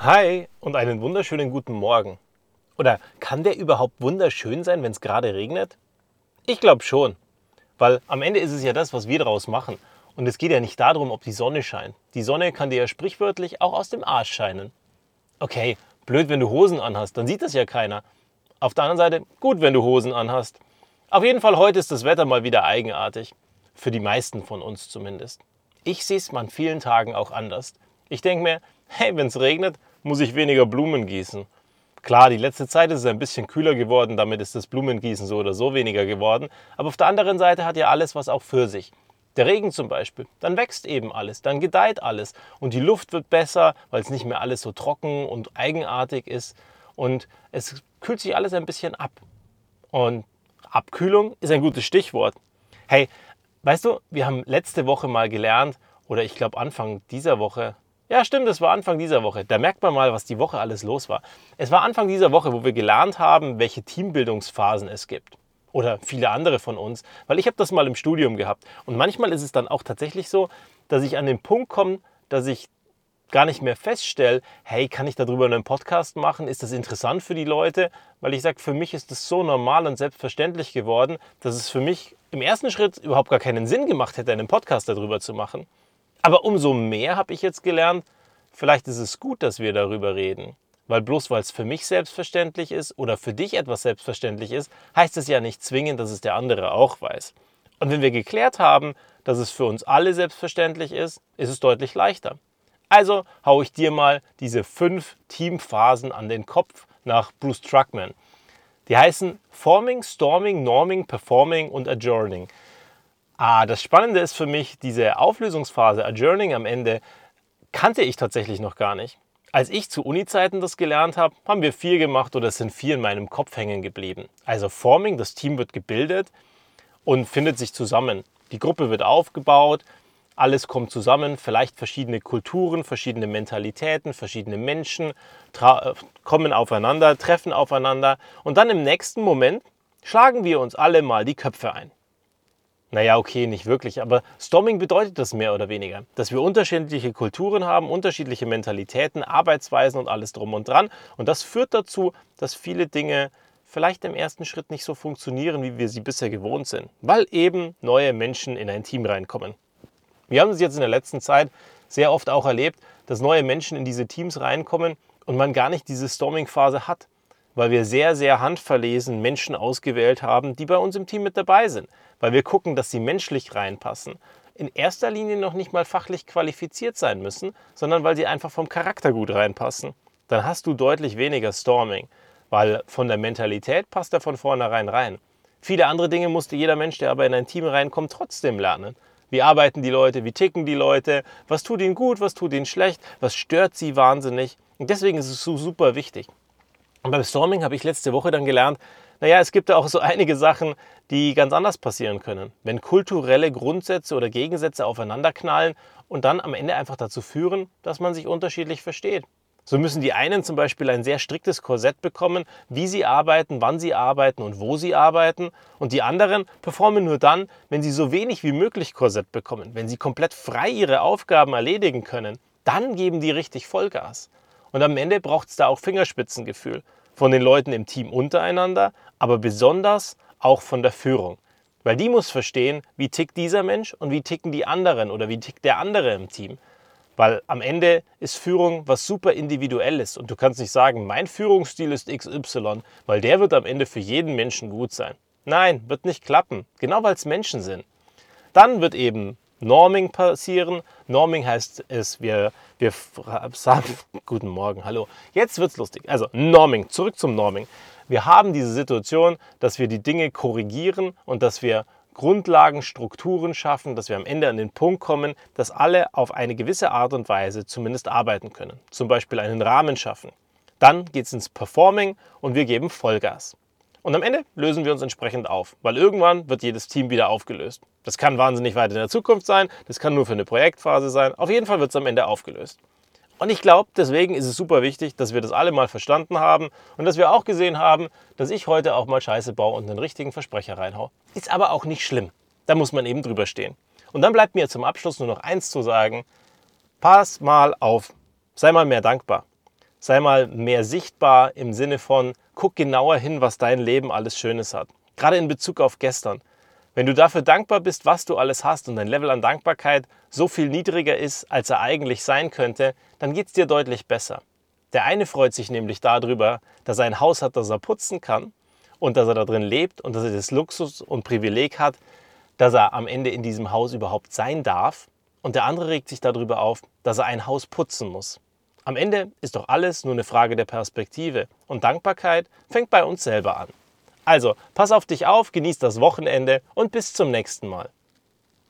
Hi und einen wunderschönen guten Morgen. Oder kann der überhaupt wunderschön sein, wenn es gerade regnet? Ich glaube schon. Weil am Ende ist es ja das, was wir daraus machen. Und es geht ja nicht darum, ob die Sonne scheint. Die Sonne kann dir ja sprichwörtlich auch aus dem Arsch scheinen. Okay, blöd, wenn du Hosen anhast, dann sieht das ja keiner. Auf der anderen Seite, gut, wenn du Hosen anhast. Auf jeden Fall, heute ist das Wetter mal wieder eigenartig. Für die meisten von uns zumindest. Ich sehe es an vielen Tagen auch anders. Ich denke mir, hey, wenn es regnet, muss ich weniger Blumen gießen. Klar, die letzte Zeit ist es ein bisschen kühler geworden, damit ist das Blumengießen so oder so weniger geworden. Aber auf der anderen Seite hat ja alles was auch für sich. Der Regen zum Beispiel, dann wächst eben alles, dann gedeiht alles und die Luft wird besser, weil es nicht mehr alles so trocken und eigenartig ist und es kühlt sich alles ein bisschen ab. Und Abkühlung ist ein gutes Stichwort. Hey, weißt du, wir haben letzte Woche mal gelernt, oder ich glaube Anfang dieser Woche, ja, stimmt, es war Anfang dieser Woche. Da merkt man mal, was die Woche alles los war. Es war Anfang dieser Woche, wo wir gelernt haben, welche Teambildungsphasen es gibt. Oder viele andere von uns, weil ich habe das mal im Studium gehabt. Und manchmal ist es dann auch tatsächlich so, dass ich an den Punkt komme, dass ich gar nicht mehr feststelle, hey, kann ich darüber einen Podcast machen? Ist das interessant für die Leute? Weil ich sage, für mich ist das so normal und selbstverständlich geworden, dass es für mich im ersten Schritt überhaupt gar keinen Sinn gemacht hätte, einen Podcast darüber zu machen. Aber umso mehr habe ich jetzt gelernt, vielleicht ist es gut, dass wir darüber reden. Weil bloß weil es für mich selbstverständlich ist oder für dich etwas selbstverständlich ist, heißt es ja nicht zwingend, dass es der andere auch weiß. Und wenn wir geklärt haben, dass es für uns alle selbstverständlich ist, ist es deutlich leichter. Also haue ich dir mal diese fünf Teamphasen an den Kopf nach Bruce Truckman. Die heißen Forming, Storming, Norming, Performing und Adjourning. Ah, das Spannende ist für mich, diese Auflösungsphase, Adjourning am Ende, kannte ich tatsächlich noch gar nicht. Als ich zu Uni-Zeiten das gelernt habe, haben wir vier gemacht oder es sind vier in meinem Kopf hängen geblieben. Also Forming, das Team wird gebildet und findet sich zusammen. Die Gruppe wird aufgebaut, alles kommt zusammen, vielleicht verschiedene Kulturen, verschiedene Mentalitäten, verschiedene Menschen kommen aufeinander, treffen aufeinander und dann im nächsten Moment schlagen wir uns alle mal die Köpfe ein. Naja, okay, nicht wirklich, aber Storming bedeutet das mehr oder weniger, dass wir unterschiedliche Kulturen haben, unterschiedliche Mentalitäten, Arbeitsweisen und alles drum und dran. Und das führt dazu, dass viele Dinge vielleicht im ersten Schritt nicht so funktionieren, wie wir sie bisher gewohnt sind, weil eben neue Menschen in ein Team reinkommen. Wir haben es jetzt in der letzten Zeit sehr oft auch erlebt, dass neue Menschen in diese Teams reinkommen und man gar nicht diese Storming-Phase hat weil wir sehr, sehr handverlesen Menschen ausgewählt haben, die bei uns im Team mit dabei sind, weil wir gucken, dass sie menschlich reinpassen. In erster Linie noch nicht mal fachlich qualifiziert sein müssen, sondern weil sie einfach vom Charakter gut reinpassen. Dann hast du deutlich weniger Storming, weil von der Mentalität passt er von vornherein rein. Viele andere Dinge musste jeder Mensch, der aber in ein Team reinkommt, trotzdem lernen. Wie arbeiten die Leute? Wie ticken die Leute? Was tut ihnen gut? Was tut ihnen schlecht? Was stört sie wahnsinnig? Und deswegen ist es so super wichtig. Und beim Storming habe ich letzte Woche dann gelernt, naja, es gibt da auch so einige Sachen, die ganz anders passieren können. Wenn kulturelle Grundsätze oder Gegensätze aufeinanderknallen und dann am Ende einfach dazu führen, dass man sich unterschiedlich versteht. So müssen die einen zum Beispiel ein sehr striktes Korsett bekommen, wie sie arbeiten, wann sie arbeiten und wo sie arbeiten. Und die anderen performen nur dann, wenn sie so wenig wie möglich Korsett bekommen, wenn sie komplett frei ihre Aufgaben erledigen können. Dann geben die richtig Vollgas. Und am Ende braucht es da auch Fingerspitzengefühl von den Leuten im Team untereinander, aber besonders auch von der Führung. Weil die muss verstehen, wie tickt dieser Mensch und wie ticken die anderen oder wie tickt der andere im Team. Weil am Ende ist Führung was super individuelles und du kannst nicht sagen, mein Führungsstil ist XY, weil der wird am Ende für jeden Menschen gut sein. Nein, wird nicht klappen, genau weil es Menschen sind. Dann wird eben Norming passieren. Norming heißt es, wir, wir sagen, guten Morgen, hallo. Jetzt wird's lustig. Also Norming, zurück zum Norming. Wir haben diese Situation, dass wir die Dinge korrigieren und dass wir Grundlagen, Strukturen schaffen, dass wir am Ende an den Punkt kommen, dass alle auf eine gewisse Art und Weise zumindest arbeiten können. Zum Beispiel einen Rahmen schaffen. Dann geht es ins Performing und wir geben Vollgas. Und am Ende lösen wir uns entsprechend auf, weil irgendwann wird jedes Team wieder aufgelöst. Das kann wahnsinnig weit in der Zukunft sein, das kann nur für eine Projektphase sein. Auf jeden Fall wird es am Ende aufgelöst. Und ich glaube, deswegen ist es super wichtig, dass wir das alle mal verstanden haben und dass wir auch gesehen haben, dass ich heute auch mal Scheiße baue und einen richtigen Versprecher reinhau. Ist aber auch nicht schlimm. Da muss man eben drüber stehen. Und dann bleibt mir zum Abschluss nur noch eins zu sagen. Pass mal auf. Sei mal mehr dankbar. Sei mal mehr sichtbar im Sinne von, guck genauer hin, was dein Leben alles Schönes hat. Gerade in Bezug auf gestern. Wenn du dafür dankbar bist, was du alles hast und dein Level an Dankbarkeit so viel niedriger ist, als er eigentlich sein könnte, dann geht es dir deutlich besser. Der eine freut sich nämlich darüber, dass er ein Haus hat, das er putzen kann und dass er da drin lebt und dass er das Luxus und Privileg hat, dass er am Ende in diesem Haus überhaupt sein darf. Und der andere regt sich darüber auf, dass er ein Haus putzen muss. Am Ende ist doch alles nur eine Frage der Perspektive und Dankbarkeit fängt bei uns selber an. Also, pass auf dich auf, genieß das Wochenende und bis zum nächsten Mal.